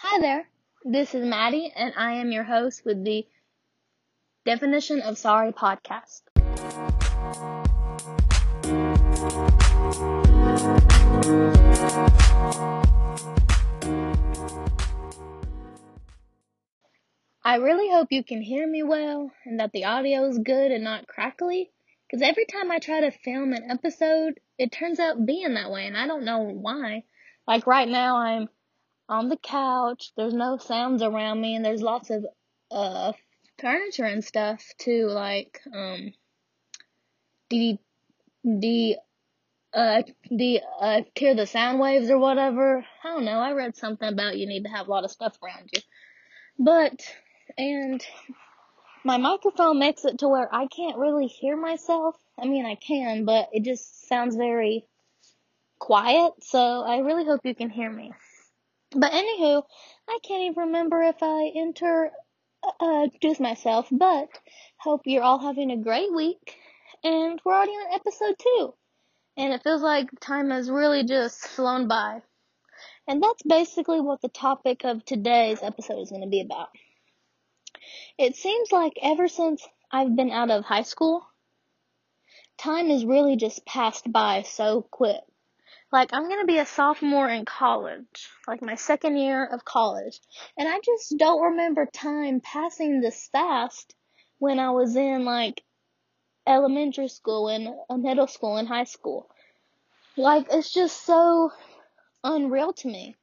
Hi there, this is Maddie, and I am your host with the Definition of Sorry podcast. I really hope you can hear me well and that the audio is good and not crackly. Because every time I try to film an episode, it turns out being that way, and I don't know why. Like right now, I'm on the couch. There's no sounds around me, and there's lots of uh furniture and stuff to like um de de uh de uh hear the sound waves or whatever. I don't know. I read something about you need to have a lot of stuff around you, but and my microphone makes it to where I can't really hear myself. I mean, I can, but it just sounds very quiet. So I really hope you can hear me. But anywho, I can't even remember if I enter uh, introduce myself, but hope you're all having a great week. And we're already on episode two. And it feels like time has really just flown by. And that's basically what the topic of today's episode is going to be about. It seems like ever since I've been out of high school, time has really just passed by so quick. Like, I'm gonna be a sophomore in college, like my second year of college, and I just don't remember time passing this fast when I was in like elementary school and uh, middle school and high school. Like, it's just so unreal to me.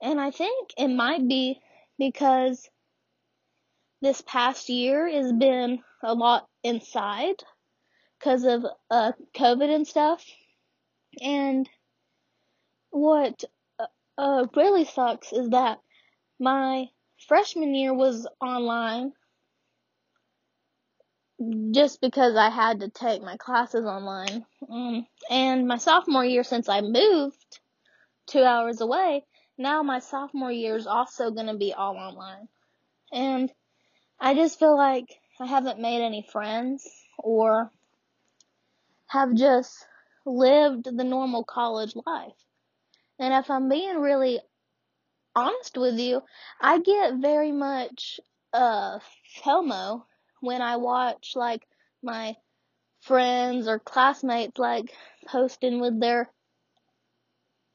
And I think it might be because this past year has been a lot inside because of uh, COVID and stuff. And what uh, uh, really sucks is that my freshman year was online just because I had to take my classes online. Um, and my sophomore year, since I moved two hours away, now my sophomore year is also going to be all online. And I just feel like I haven't made any friends or have just lived the normal college life. And if I'm being really honest with you, I get very much uh FOMO when I watch like my friends or classmates like posting with their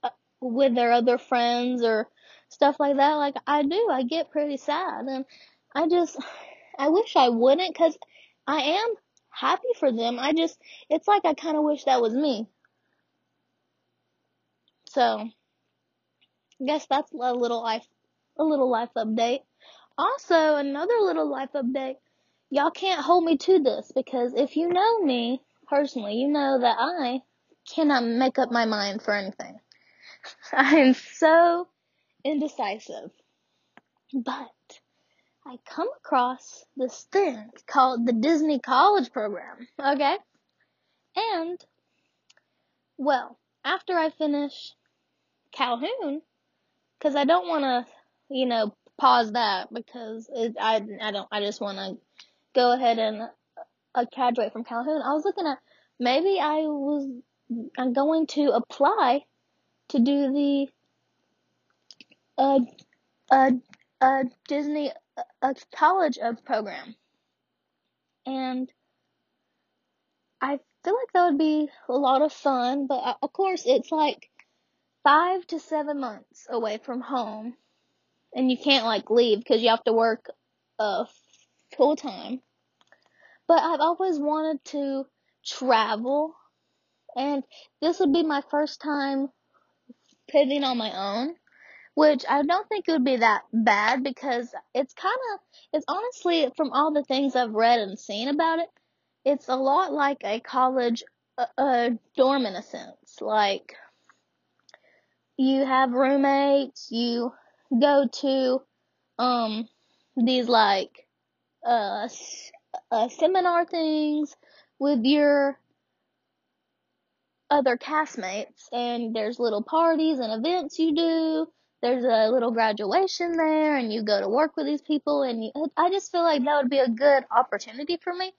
uh, with their other friends or stuff like that. Like I do, I get pretty sad and I just I wish I wouldn't cuz I am happy for them. I just it's like I kind of wish that was me. So, I guess that's a little life, a little life update. Also, another little life update. Y'all can't hold me to this because if you know me personally, you know that I cannot make up my mind for anything. I am so indecisive. But I come across this thing called the Disney College Program, okay? And, well, after I finish Calhoun, because I don't want to, you know, pause that because it, I I don't I just want to go ahead and uh, graduate from Calhoun. I was looking at maybe I was I'm going to apply to do the uh uh uh Disney uh, college program, and I feel like that would be a lot of fun. But uh, of course, it's like five to seven months away from home and you can't like leave because you have to work uh full time. But I've always wanted to travel and this would be my first time pivoting on my own, which I don't think it would be that bad because it's kind of it's honestly from all the things I've read and seen about it, it's a lot like a college uh, dorm in a sense. Like you have roommates, you go to um these like uh, uh seminar things with your other castmates and there's little parties and events you do there's a little graduation there and you go to work with these people and you, I just feel like that would be a good opportunity for me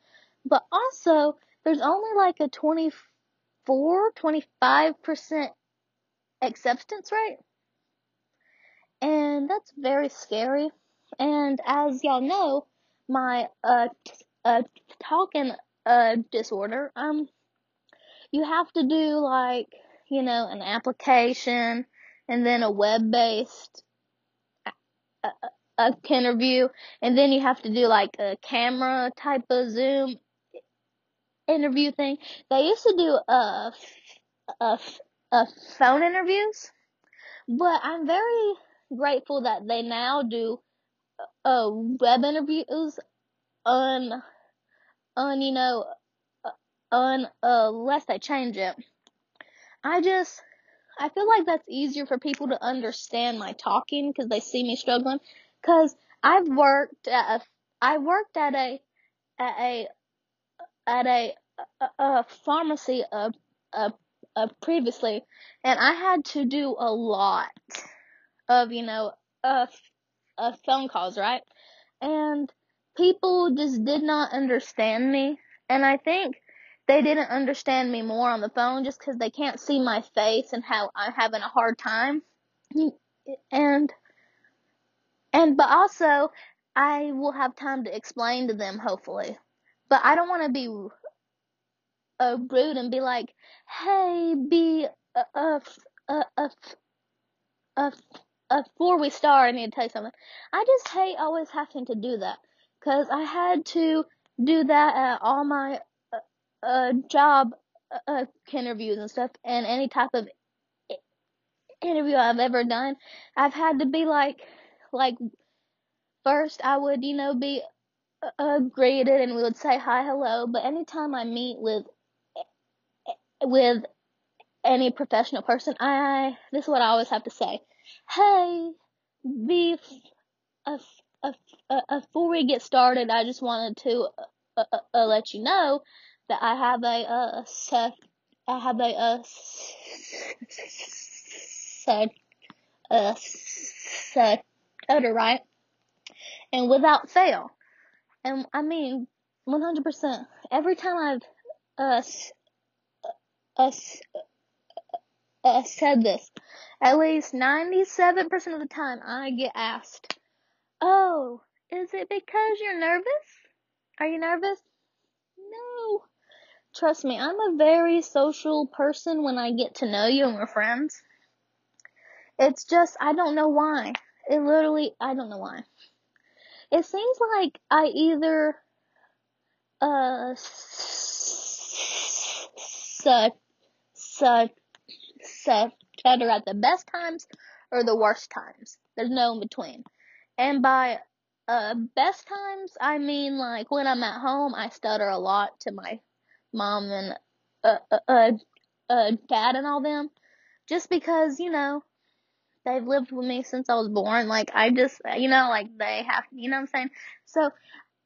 but also there's only like a 24 25% acceptance rate and that's very scary. And as y'all know, my uh, t- uh talking uh disorder, um, you have to do like you know an application and then a web based uh, uh, interview, and then you have to do like a camera type of Zoom interview thing. They used to do a a, a phone interviews, but I'm very grateful that they now do uh, web interviews on on you know on uh, unless they change it. I just I feel like that's easier for people to understand my talking because they see me struggling. Cause I've worked at a I worked at a at a at a a, a pharmacy previously, and I had to do a lot of you know uh, uh phone calls, right? And people just did not understand me, and I think they didn't understand me more on the phone just because they can't see my face and how I'm having a hard time. And and but also I will have time to explain to them hopefully. But I don't want to be uh, rude and be like, "Hey, be a a a a, a, before we start, I need to tell you something." I just hate always having to do that because I had to do that at all my uh, job uh, interviews and stuff, and any type of interview I've ever done, I've had to be like, like, first I would, you know, be uh, greeted and we would say hi, hello, but anytime I meet with with any professional person, I this is what I always have to say. Hey, be before we get started, I just wanted to uh, uh, uh, let you know that I have a uh, set, I have a uh, set, uh, stutter, right? And without fail. And I mean, 100%. Every time I've uh, uh, uh, said this. At least 97% of the time I get asked, Oh, is it because you're nervous? Are you nervous? No. Trust me, I'm a very social person when I get to know you and we're friends. It's just, I don't know why. It literally, I don't know why. It seems like I either, uh, such such stutter at the best times or the worst times. There's no in between. And by uh, best times, I mean like when I'm at home, I stutter a lot to my mom and uh, uh, uh, uh, dad and all them, just because you know they've lived with me since I was born. Like I just, you know, like they have, you know what I'm saying. So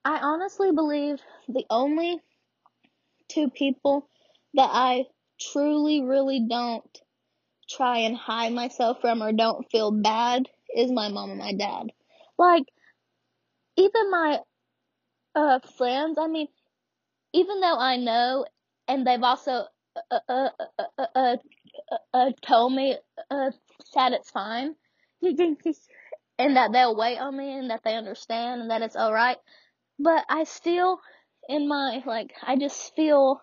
I honestly believe the only two people that I truly really don't try and hide myself from or don't feel bad is my mom and my dad. Like, even my uh, friends, I mean, even though I know, and they've also uh, uh, uh, uh, uh told me uh, that it's fine, and that they'll wait on me, and that they understand, and that it's alright, but I still, in my, like, I just feel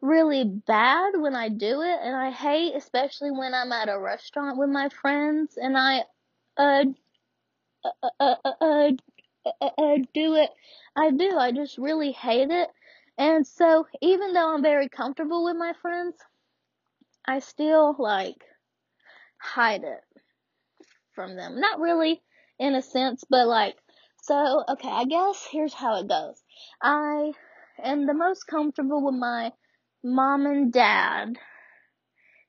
really bad when I do it, and I hate, especially when I'm at a restaurant with my friends and I uh uh uh uh, uh, uh, uh do it. I do. I just really hate it. And so, even though I'm very comfortable with my friends, I still like hide it from them. Not really in a sense, but like, so, okay, I guess here's how it goes. I am the most comfortable with my mom and dad,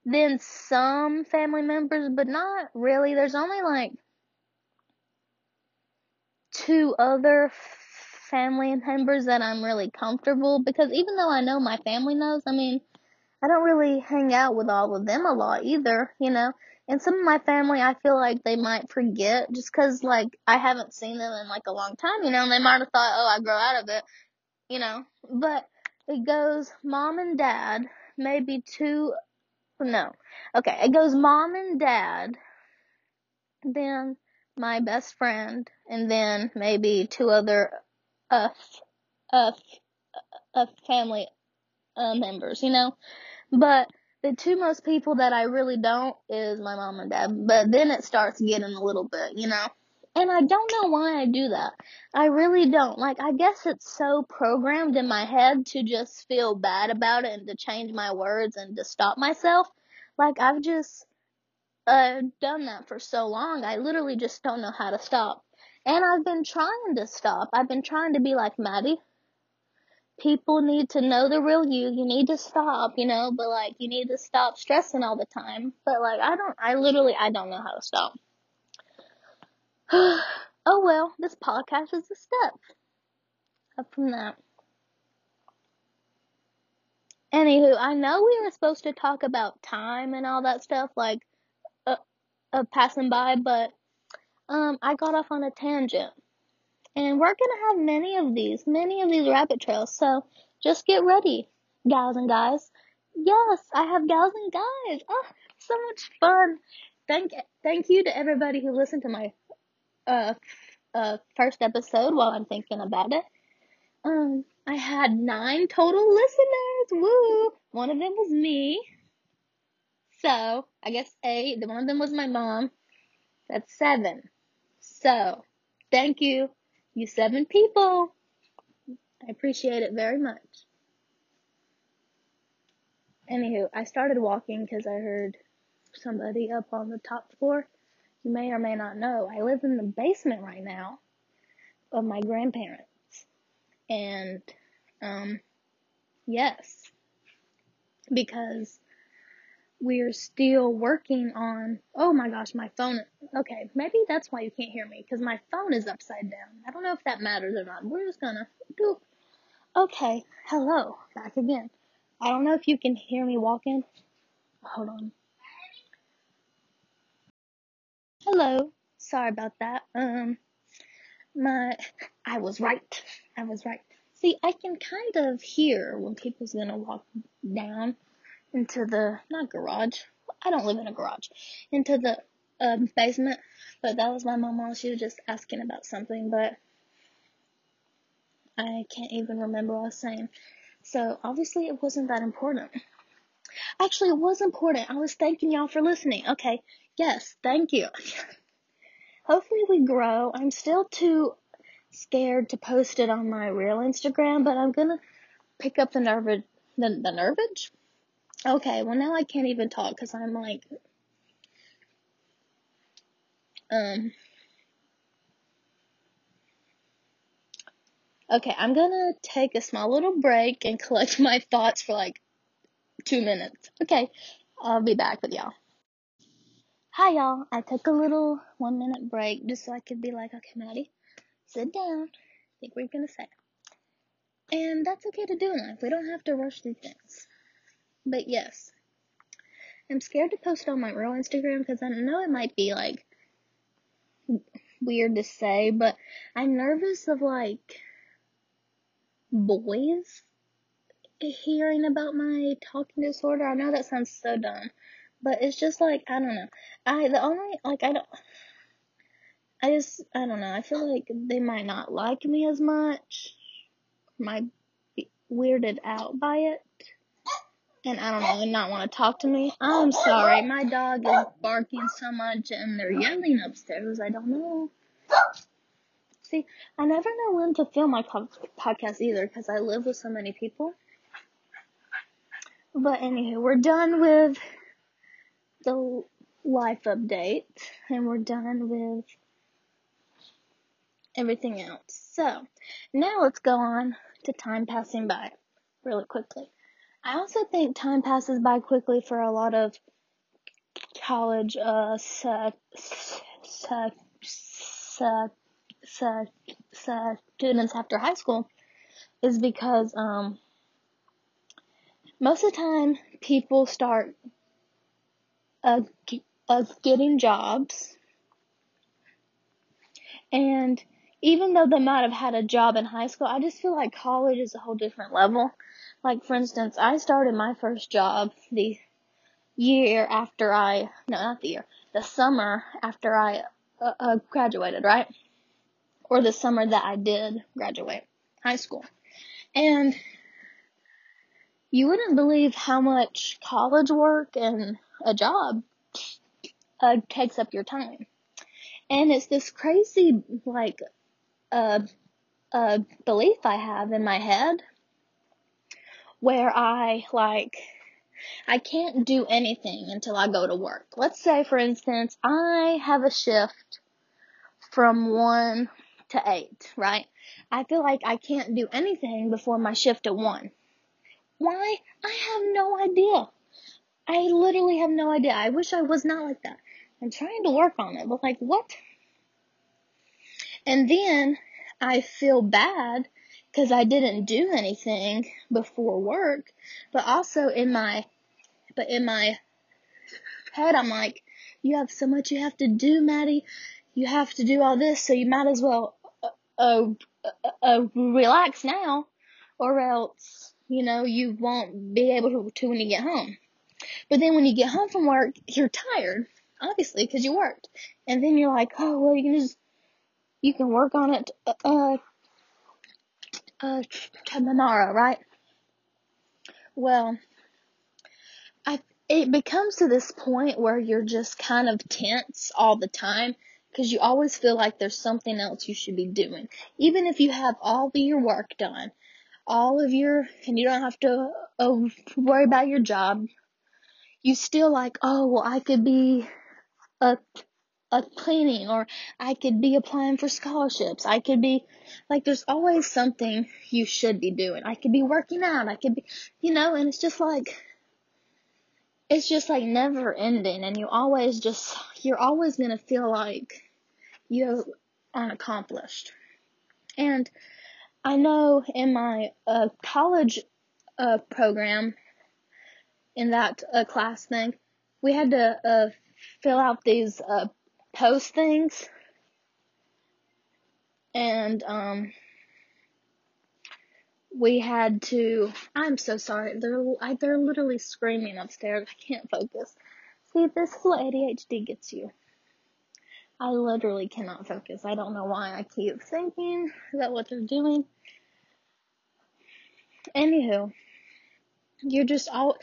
then some family members, but not really. There's only like two other family members that I'm really comfortable because even though I know my family knows, I mean, I don't really hang out with all of them a lot either, you know. And some of my family, I feel like they might forget just because, like, I haven't seen them in, like, a long time, you know, and they might have thought, oh, I grow out of it, you know. But it goes mom and dad, maybe two, no. Okay, it goes mom and dad, then my best friend, and then maybe two other uh, uh, uh, family uh, members, you know. But the two most people that I really don't is my mom and dad. But then it starts getting a little bit, you know. And I don't know why I do that. I really don't. Like, I guess it's so programmed in my head to just feel bad about it and to change my words and to stop myself. Like, I've just uh, done that for so long. I literally just don't know how to stop. And I've been trying to stop. I've been trying to be like Maddie. People need to know the real you. You need to stop, you know, but like, you need to stop stressing all the time. But like, I don't, I literally, I don't know how to stop. oh well, this podcast is a step up from that. Anywho, I know we were supposed to talk about time and all that stuff, like uh, uh, passing by, but um, I got off on a tangent, and we're gonna have many of these, many of these rabbit trails. So just get ready, gals and guys. Yes, I have gals and guys. Oh, so much fun! Thank thank you to everybody who listened to my uh, uh, first episode while I'm thinking about it. Um, I had nine total listeners. Woo! One of them was me. So, I guess eight. One of them was my mom. That's seven. So, thank you, you seven people. I appreciate it very much. Anywho, I started walking because I heard somebody up on the top floor you may or may not know, I live in the basement right now of my grandparents. And, um, yes, because we're still working on, oh my gosh, my phone, okay, maybe that's why you can't hear me, because my phone is upside down. I don't know if that matters or not. We're just gonna do, okay, hello, back again. I don't know if you can hear me walking. Hold on. Hello. Sorry about that. Um, my, I was right. I was right. See, I can kind of hear when people's gonna walk down into the, not garage. I don't live in a garage. Into the, um, basement. But that was my mom. She was just asking about something, but I can't even remember what I was saying. So obviously it wasn't that important. Actually, it was important. I was thanking y'all for listening. Okay. Yes, thank you. Hopefully we grow. I'm still too scared to post it on my real Instagram, but I'm gonna pick up the nerve the, the nervage? Okay, well now I can't even talk because I'm like, um, okay, I'm gonna take a small little break and collect my thoughts for like two minutes. Okay, I'll be back with y'all. Hi y'all, I took a little one minute break just so I could be like, okay, Maddie, sit down, think you're gonna say. And that's okay to do in life. We don't have to rush through things. But yes, I'm scared to post on my real Instagram because I know it might be like weird to say, but I'm nervous of like boys hearing about my talking disorder. I know that sounds so dumb, but it's just like I don't know. I the only like I don't. I just I don't know. I feel like they might not like me as much. Might be weirded out by it. And I don't know, and not want to talk to me. I'm sorry, my dog is barking so much and they're yelling upstairs. I don't know. See, I never know when to film my podcast either because I live with so many people. But anyway, we're done with the life update and we're done with everything else. So now let's go on to time passing by really quickly. I also think time passes by quickly for a lot of college uh, students after high school is because um, most of the time people start of, of getting jobs. And even though they might have had a job in high school, I just feel like college is a whole different level. Like, for instance, I started my first job the year after I, no, not the year, the summer after I uh, uh, graduated, right? Or the summer that I did graduate high school. And you wouldn't believe how much college work and a job uh, takes up your time. And it's this crazy, like, uh, uh, belief I have in my head where I, like, I can't do anything until I go to work. Let's say, for instance, I have a shift from 1 to 8, right? I feel like I can't do anything before my shift at 1. Why? I have no idea. I literally have no idea. I wish I was not like that. I'm trying to work on it, but like, what? And then I feel bad because I didn't do anything before work, but also in my, but in my head, I'm like, you have so much you have to do, Maddie. You have to do all this, so you might as well, uh, uh, uh, uh relax now, or else, you know, you won't be able to, to when you get home. But then when you get home from work, you're tired, obviously, because you worked. And then you're like, oh, well, you can just, you can work on it, uh, uh, tomorrow, right? Well, I, it becomes to this point where you're just kind of tense all the time because you always feel like there's something else you should be doing. Even if you have all of your work done, all of your, and you don't have to uh, worry about your job, you still like, oh, well, I could be a, a cleaning or I could be applying for scholarships. I could be, like, there's always something you should be doing. I could be working out. I could be, you know, and it's just like, it's just like never ending and you always just, you're always going to feel like you aren't accomplished. And I know in my uh, college uh, program, in that uh, class thing, we had to uh, fill out these uh, post things, and um, we had to. I'm so sorry. They're I, they're literally screaming upstairs. I can't focus. See, this is what ADHD gets you. I literally cannot focus. I don't know why I keep thinking that what they're doing. Anywho, you're just all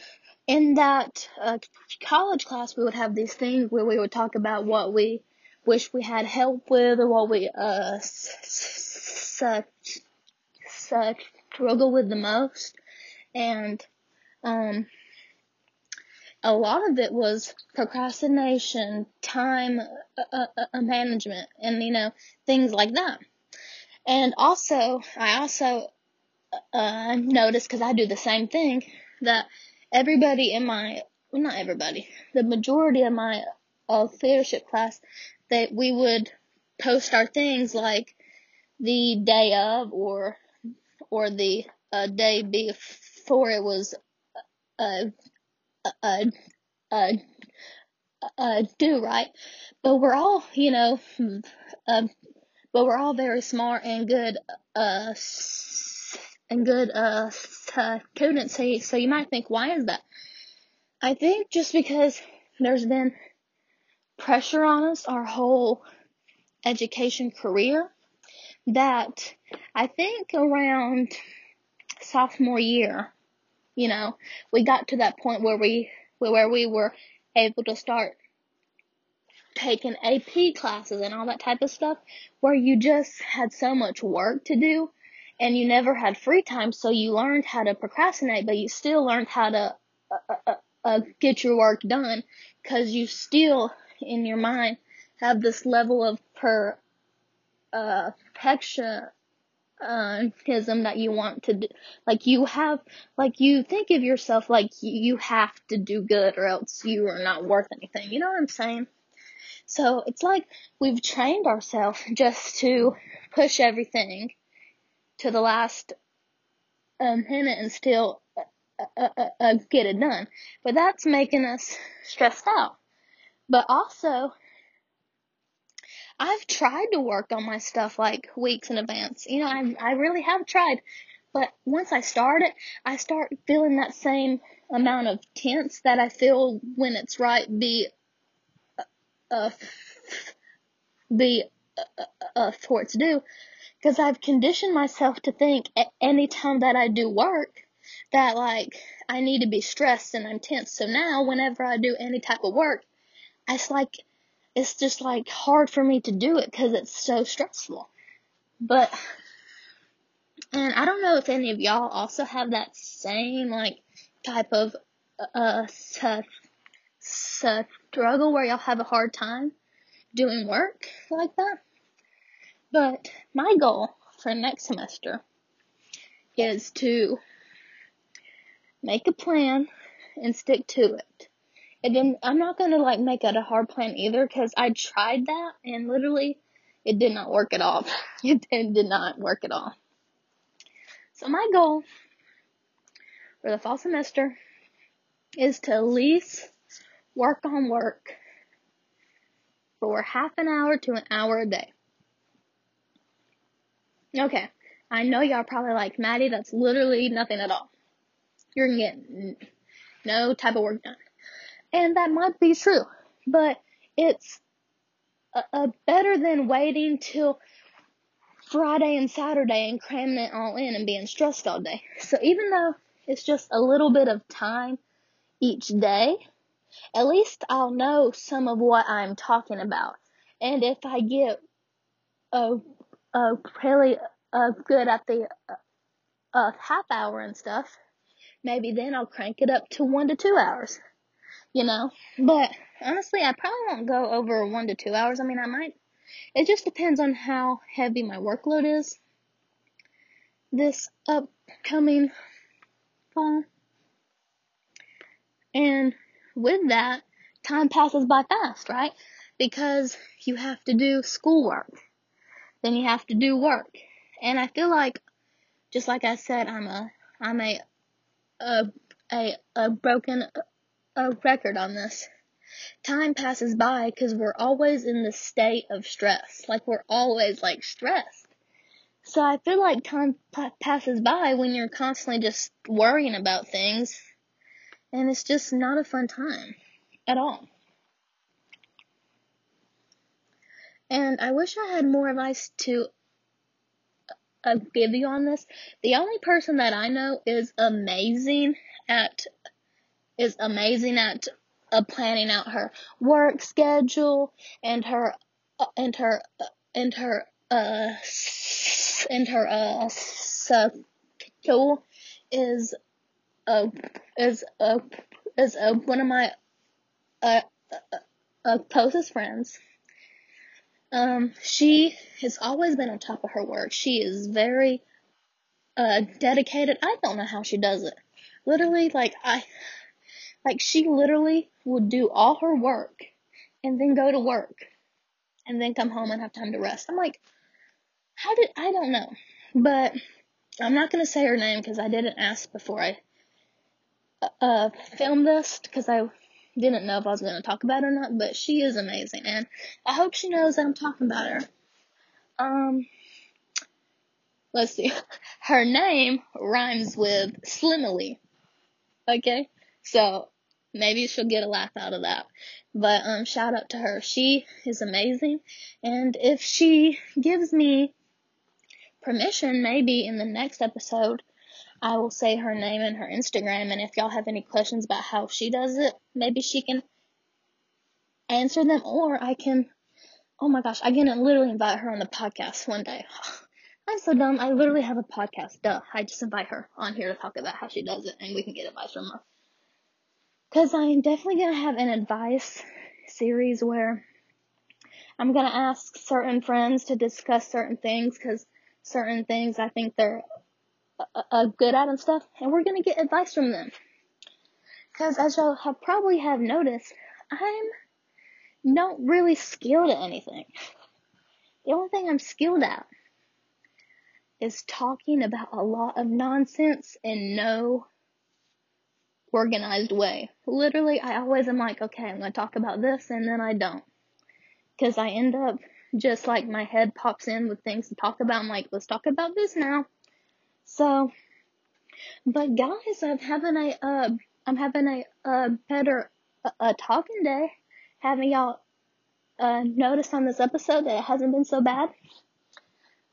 in that uh, college class, we would have these things where we would talk about what we wish we had help with or what we uh such such struggle with the most, and um a lot of it was procrastination, time uh, uh, uh management, and you know things like that. And also, I also uh, noticed because I do the same thing that everybody in my well, not everybody, the majority of my uh, leadership class, that we would post our things like the day of or or the uh, day before it was uh, uh, uh, uh, due, right? But we're all, you know, uh, but we're all very smart and good, uh, and good, uh, students. So, so you might think, why is that? I think just because there's been pressure on us our whole education career that I think around sophomore year, you know, we got to that point where we where we were able to start taking AP classes and all that type of stuff where you just had so much work to do and you never had free time, so you learned how to procrastinate, but you still learned how to uh, uh, uh, uh get your work done because you still, in your mind, have this level of per uh, perfectionism that you want to do. Like you have, like you think of yourself like you have to do good or else you are not worth anything. You know what I'm saying? So it's like we've trained ourselves just to push everything to the last um, minute and still uh, uh, uh, uh, get it done. But that's making us stressed out. But also, I've tried to work on my stuff like weeks in advance. You know, I I really have tried. But once I start it, I start feeling that same amount of tense that I feel when it's right be uh, uh be uh, uh, towards do because I've conditioned myself to think at any time that I do work that like I need to be stressed and I'm tense. So now whenever I do any type of work, it's like it's just like hard for me to do it because it's so stressful. But and I don't know if any of y'all also have that same like type of uh struggle where y'all have a hard time doing work like that. But my goal for next semester is to make a plan and stick to it. And then I'm not gonna like make it a hard plan either because I tried that and literally it did not work at all. It did not work at all. So my goal for the fall semester is to at least work on work for half an hour to an hour a day. Okay, I know y'all probably like, Maddie, that's literally nothing at all. You're gonna get no type of work done. And that might be true, but it's a, a better than waiting till Friday and Saturday and cramming it all in and being stressed all day. So even though it's just a little bit of time each day, at least I'll know some of what I'm talking about. And if I get a, a really uh, good at the uh, half hour and stuff, maybe then I'll crank it up to one to two hours. You know, but honestly, I probably won't go over one to two hours. I mean, I might. It just depends on how heavy my workload is this upcoming fall. And with that, time passes by fast, right? Because you have to do schoolwork. Then you have to do work. And I feel like, just like I said, I'm a, I'm a, a, a, a broken a record on this. Time passes by because we're always in the state of stress. Like we're always like stressed. So I feel like time p- passes by when you're constantly just worrying about things and it's just not a fun time at all. And I wish I had more advice to uh, give you on this. The only person that I know is amazing at is amazing at uh, planning out her work schedule and her uh, and her uh, and her uh and her uh schedule is uh is uh is uh, one of my uh, uh, uh, closest friends. Um, she has always been on top of her work. She is very uh dedicated. I don't know how she does it. Literally, like I, like she literally would do all her work and then go to work and then come home and have time to rest. I'm like, how did I don't know, but I'm not gonna say her name because I didn't ask before I uh filmed this because I didn't know if I was gonna talk about her or not. But she is amazing, and I hope she knows that I'm talking about her. Um, let's see, her name rhymes with Slimily. Okay, so maybe she'll get a laugh out of that. But um, shout out to her. She is amazing, and if she gives me permission, maybe in the next episode, I will say her name and her Instagram. And if y'all have any questions about how she does it, maybe she can answer them, or I can. Oh my gosh, I can literally invite her on the podcast one day. I'm so dumb. I literally have a podcast. Duh. I just invite her on here to talk about how she does it, and we can get advice from her. Because I'm definitely going to have an advice series where I'm going to ask certain friends to discuss certain things because certain things I think they're uh, good at and stuff, and we're to get advice from them. Because as y'all have probably have noticed, I'm not really skilled at anything. The only thing I'm skilled at is talking about a lot of nonsense in no organized way. Literally, I always am like, okay, I'm to talk about this, and then I don't. Because I end up just like my head pops in with things to talk about. I'm like, let's talk about this now. So, but guys, I'm having a, uh, I'm having a, a better, a, a talking day. Having y'all uh, noticed on this episode that it hasn't been so bad.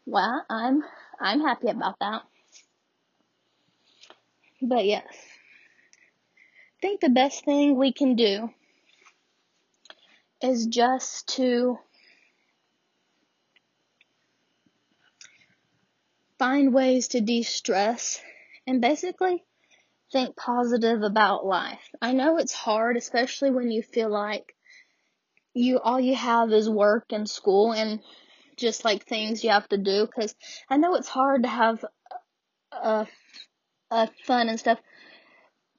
Well, I'm I'm happy about that. But yes, I think the best thing we can do is just to find ways to de-stress and basically think positive about life. I know it's hard, especially when you feel like you all you have is work and school and just like things you have to do because I know it's hard to have uh, uh fun and stuff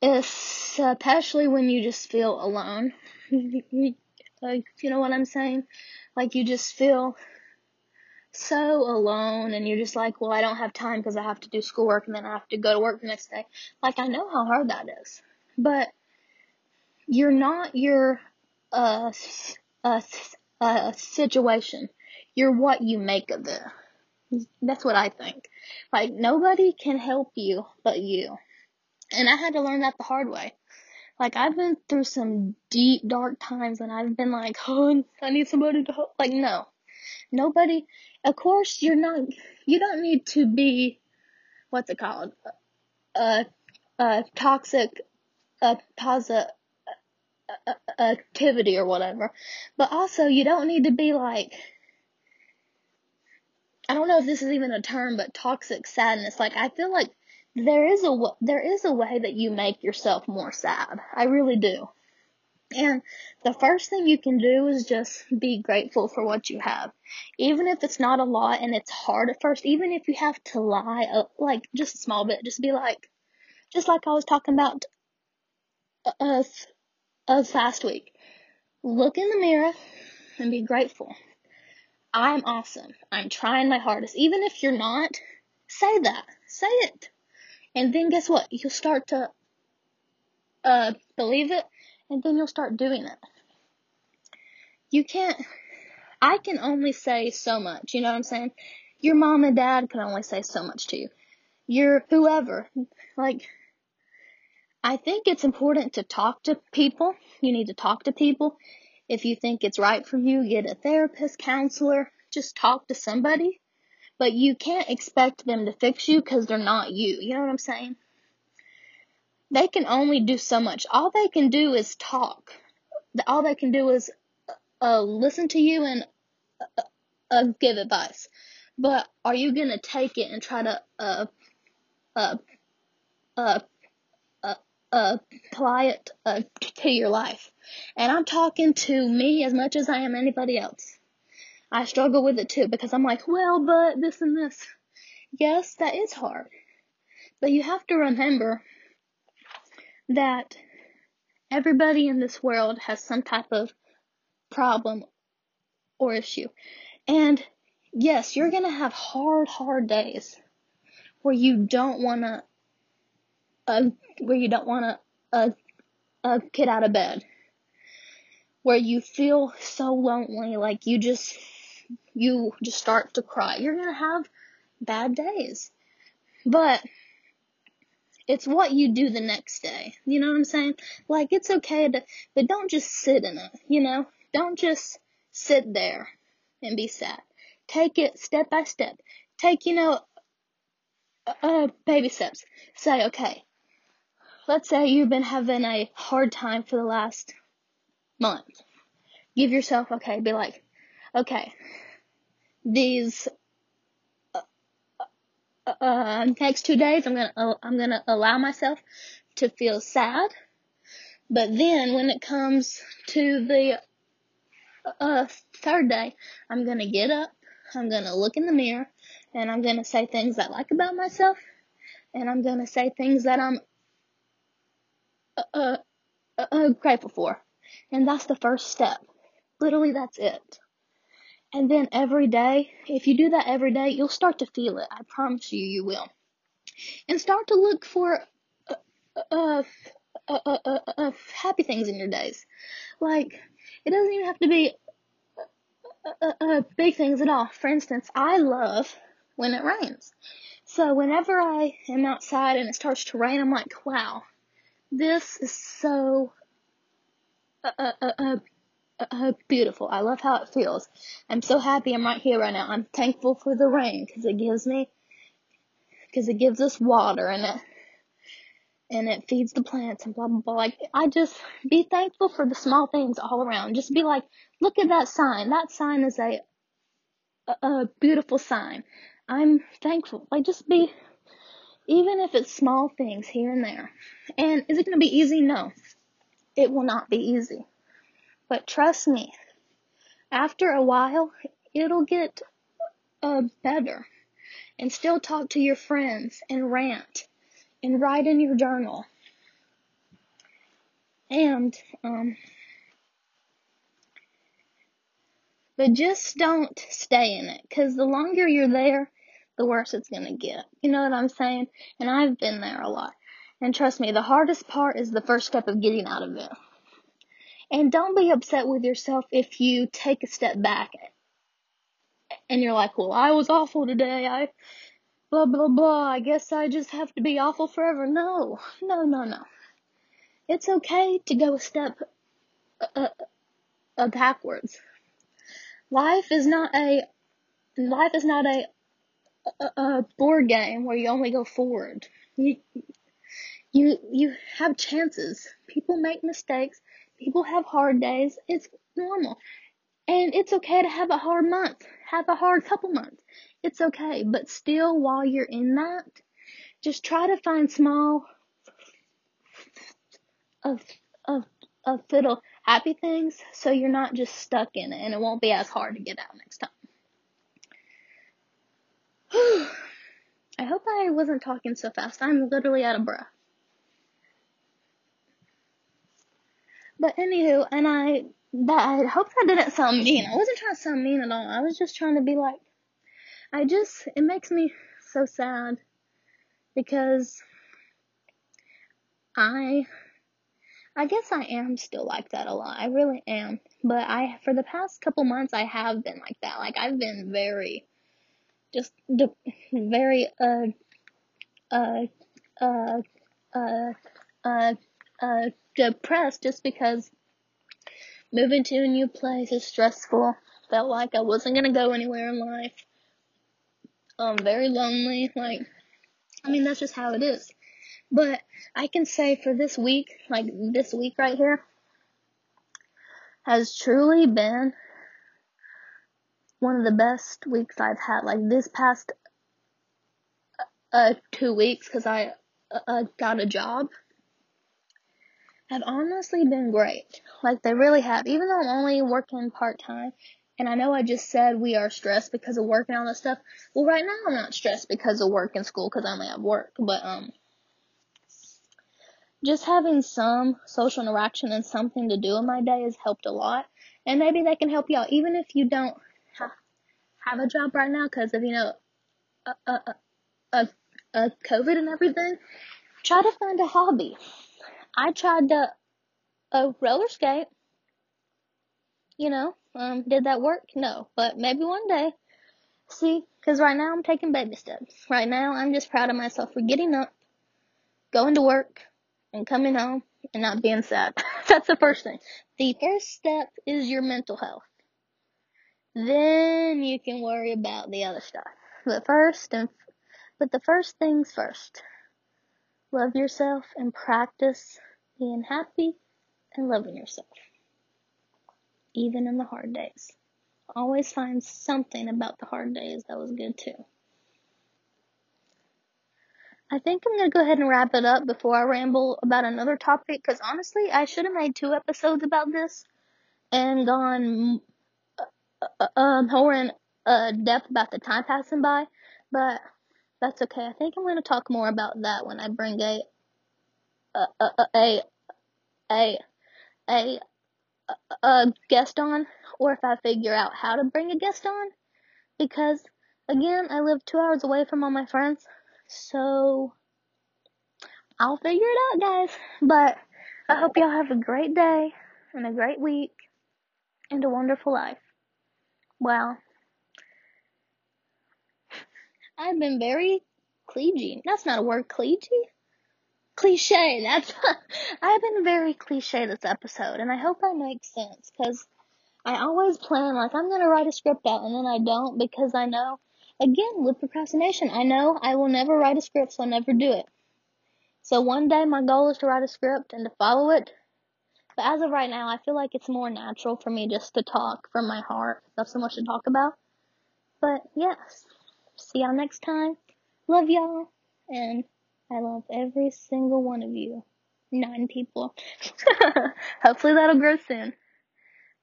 especially when you just feel alone like you know what I'm saying like you just feel so alone and you're just like, well, I don't have time because I have to do schoolwork and then I have to go to work the next day. Like, I know how hard that is. But you're not your, uh, uh, uh, situation. You're what you make of it. That's what I think. Like, nobody can help you but you. And I had to learn that the hard way. Like, I've been through some deep, dark times and I've been like, oh, I need somebody to help. Like, no. Nobody, of course, you're not, you don't need to be, what's it called? A, a toxic, a positive, activity or whatever. But also, you don't need to be like, I don't know if this is even a term, but toxic sadness. Like, I feel like there is a, there is a way that you make yourself more sad. I really do. And the first thing you can do is just be grateful for what you have. Even if it's not a lot and it's hard at first, even if you have to lie, like just a small bit, just be like, just like I was talking about uh, uh, last week. Look in the mirror and be grateful. I'm awesome. I'm trying my hardest. Even if you're not, say that. Say it. And then guess what? You'll start to uh, believe it and then you'll start doing it. You can't, I can only say so much, you know what I'm saying? Your mom and dad can only say so much to you. Your whoever, like, I think it's important to talk to people. You need to talk to people. If you think it's right for you, get a therapist, counselor, just talk to somebody. But you can't expect them to fix you because they're not you. You know what I'm saying? They can only do so much. All they can do is talk. All they can do is uh, listen to you and uh, uh, give advice. But are you gonna take it and try to uh uh uh uh, uh apply it uh, to your life? And I'm talking to me as much as I am anybody else. I struggle with it too because I'm like, well, but this and this. Yes, that is hard. But you have to remember that everybody in this world has some type of problem or issue. And yes, you're going to have hard, hard days where you don't want to, uh, where you don't want to, uh, uh, get out of bed. Where you feel so lonely, like you just, you just start to cry. You're going to have bad days. But it's what you do the next day. You know what I'm saying? Like, it's okay to, but don't just sit in it, you know? Don't just sit there and be sad. Take it step by step. Take, you know, uh, uh, baby steps. Say, okay, let's say you've been having a hard time for the last month. Give yourself, okay, be like, okay, these uh, next two days, I'm gonna uh, I'm gonna allow myself to feel sad. But then when it comes to the uh, third day, I'm gonna get up, I'm gonna look in the mirror, and I'm gonna say things I like about myself, and I'm gonna say things that I'm uh, uh, uh, grateful for. And that's the first step. Literally, that's it. And then every day, if you do that every day, you'll start to feel it. I promise you, you will. And start to look for uh, uh, uh, uh, uh, uh happy things in your days. Like, it doesn't even have to be uh big things at all. For instance, I love when it rains. So whenever I am outside and it starts to rain, I'm like, wow, this is so uh, uh, uh, uh, beautiful. I love how it feels. I'm so happy I'm right here right now. I'm thankful for the rain because it gives me, because it gives us water and it, and it feeds the plants and blah blah blah. Like I just be thankful for the small things all around. Just be like, look at that sign. That sign is a a, a beautiful sign. I'm thankful. Like just be, even if it's small things here and there. And is it going to be easy? No, it will not be easy. But trust me, after a while, it'll get uh, better. And still talk to your friends and rant and write in your journal. And, um, but just don't stay in it because the longer you're there, the worse it's gonna get. You know what I'm saying? And I've been there a lot. And trust me, the hardest part is the first step of getting out of it. And don't be upset with yourself if you take a step back and you're like, well, I was awful today. I, blah, blah, blah. I guess I just have to be awful forever. No, no, no, no. It's okay to go a step uh, uh, backwards. Life is not a, life is not a, a, a board game where you only go forward. You, you, you have chances. People make mistakes. People have hard days. It's normal. And it's okay to have a hard month, have a hard couple months. It's okay. But still, while you're in that, just try to find small, of, of, of little happy things so you're not just stuck in it and it won't be as hard to get out next time. I hope I wasn't talking so fast. I'm literally out of breath. But anywho, and I that I hope that didn't sound mean. I wasn't trying to sound mean at all. I was just trying to be like I just it makes me so sad because I I guess I am still like that a lot. I really am. But I for the past couple months I have been like that. Like I've been very just de- very uh uh uh uh uh uh depressed just because moving to a new place is stressful. Felt like I wasn't gonna go anywhere in life. Um, very lonely. Like, I mean, that's just how it is. But I can say for this week, like this week right here, has truly been one of the best weeks I've had. Like this past uh two weeks, because I uh, got a job have honestly been great. Like they really have. Even though I'm only working part time, and I know I just said we are stressed because of work and all that stuff. Well, right now I'm not stressed because of work and school because I only have work, but um, just having some social interaction and something to do in my day has helped a lot. And maybe that can help out, even if you don't ha- have a job right now, because of you know, uh, uh, uh, uh, COVID and everything. Try to find a hobby I tried to uh, roller skate. You know, um, did that work? No, but maybe one day. See, because right now I'm taking baby steps. Right now I'm just proud of myself for getting up, going to work, and coming home and not being sad. That's the first thing. The first step is your mental health. Then you can worry about the other stuff. But first and but the first things first. Love yourself and practice being happy and loving yourself. Even in the hard days. Always find something about the hard days that was good too. I think I'm going to go ahead and wrap it up before I ramble about another topic because honestly, I should have made two episodes about this and gone uh, uh, uh more in uh, depth about the time passing by, but that's okay. I think I'm going to talk more about that when I bring a a a a a, guest on, or if I figure out how to bring a guest on, because again, I live two hours away from all my friends, so I'll figure it out, guys. But I hope y'all have a great day and a great week and a wonderful life. Well, I've been very cleagey. That's not a word, cleagey cliche. That's I've been very cliche this episode, and I hope that makes sense because I always plan like I'm gonna write a script out and then I don't because I know again with procrastination, I know I will never write a script so I never do it. So one day my goal is to write a script and to follow it. But as of right now, I feel like it's more natural for me just to talk from my heart. Have so much to talk about. But yes, see y'all next time. Love y'all. And I love every single one of you. Nine people. Hopefully that'll grow soon.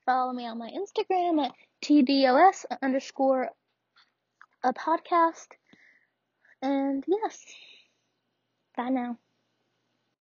Follow me on my Instagram at TDOS underscore a podcast. And yes, bye now.